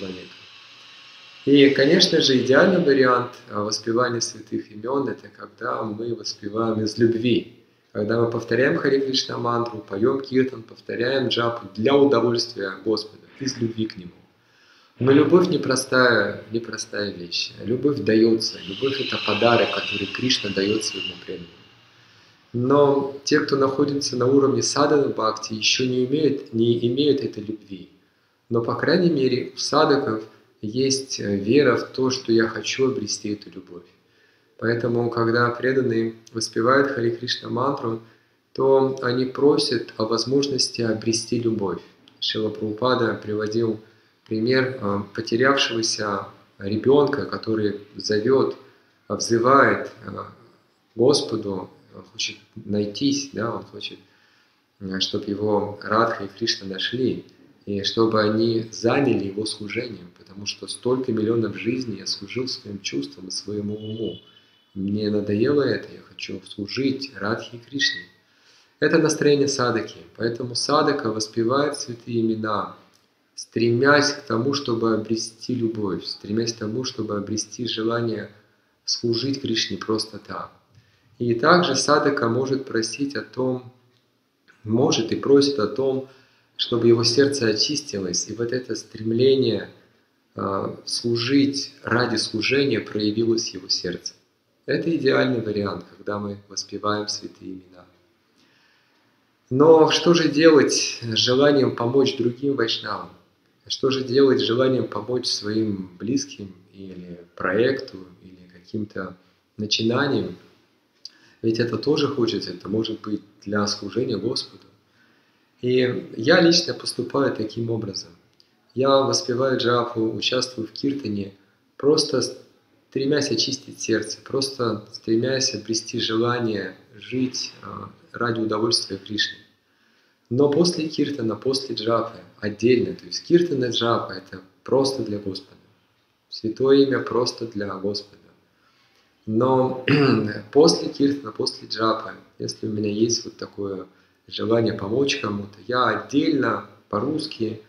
планету. И, конечно же, идеальный вариант воспевания святых имен – это когда мы воспеваем из любви. Когда мы повторяем Хари Кришна мантру, поем киртан, повторяем джапу для удовольствия Господа, из любви к Нему. Но любовь непростая, непростая вещь. Любовь дается. Любовь – это подарок, который Кришна дает своему преданному. Но те, кто находится на уровне садана бхакти, еще не имеют, не имеют этой любви. Но, по крайней мере, у садаков есть вера в то, что я хочу обрести эту любовь. Поэтому, когда преданные воспевают Хари Кришна мантру, то они просят о возможности обрести любовь. Шила Прабхупада приводил пример э, потерявшегося ребенка, который зовет, взывает э, Господу, хочет найтись, да, он хочет, э, чтобы его Радха и Кришна нашли, и чтобы они заняли его служением, потому что столько миллионов жизней я служил своим чувствам и своему уму. Мне надоело это, я хочу служить Радхе и Кришне. Это настроение садаки, поэтому садака воспевает святые имена, стремясь к тому, чтобы обрести любовь, стремясь к тому, чтобы обрести желание служить Кришне просто так. И также садака может просить о том, может и просит о том, чтобы его сердце очистилось, и вот это стремление э, служить ради служения проявилось в его сердце. Это идеальный вариант, когда мы воспеваем святые имена. Но что же делать с желанием помочь другим вайшнавам? Что же делать с желанием помочь своим близким или проекту, или каким-то начинаниям? Ведь это тоже хочется, это может быть для служения Господу. И я лично поступаю таким образом. Я воспеваю джапу, участвую в киртане, просто стремясь очистить сердце, просто стремясь обрести желание жить а, ради удовольствия Кришны. Но после киртана, после джапы, отдельно, то есть киртана и джапа – это просто для Господа. Святое имя просто для Господа. Но после киртана, после джапа, если у меня есть вот такое желание помочь кому-то, я отдельно по-русски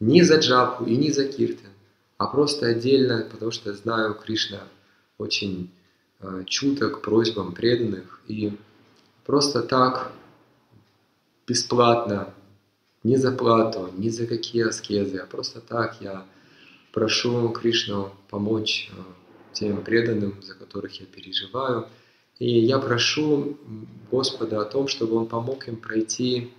не за джапу и не за киртан, а просто отдельно, потому что знаю, Кришна очень э, чуток к просьбам преданных и просто так бесплатно, не за плату, не за какие аскезы, а просто так я прошу Кришну помочь э, тем преданным, за которых я переживаю. И я прошу Господа о том, чтобы Он помог им пройти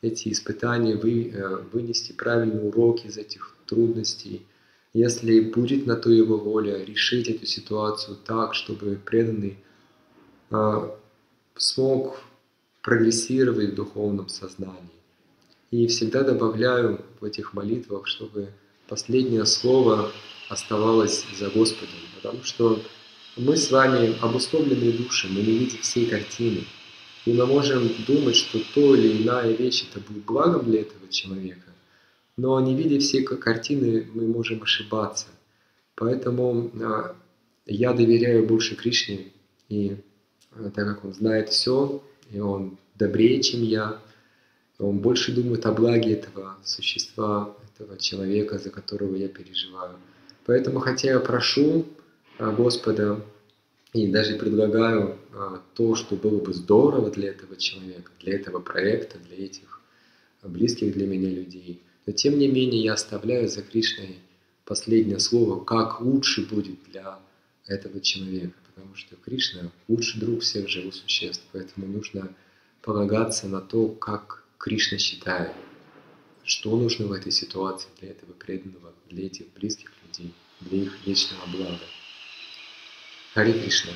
эти испытания, вы, э, вынести правильные уроки из этих трудностей. Если будет на то Его воля, решить эту ситуацию так, чтобы преданный э, смог прогрессировать в духовном сознании. И всегда добавляю в этих молитвах, чтобы последнее слово оставалось за Господом, потому что мы с вами обусловленные души, мы не видим всей картины. И мы можем думать, что то или иная вещь это будет благом для этого человека, но не видя всей картины, мы можем ошибаться. Поэтому а, я доверяю больше Кришне, и а, так как Он знает все, и он добрее, чем я, он больше думает о благе этого существа, этого человека, за которого я переживаю. Поэтому, хотя я прошу Господа и даже предлагаю а, то, что было бы здорово для этого человека, для этого проекта, для этих близких для меня людей, но тем не менее я оставляю за Кришной последнее слово, как лучше будет для этого человека потому что Кришна лучший друг всех живых существ, поэтому нужно полагаться на то, как Кришна считает, что нужно в этой ситуации для этого преданного, для этих близких людей, для их вечного блага. Хари Кришна.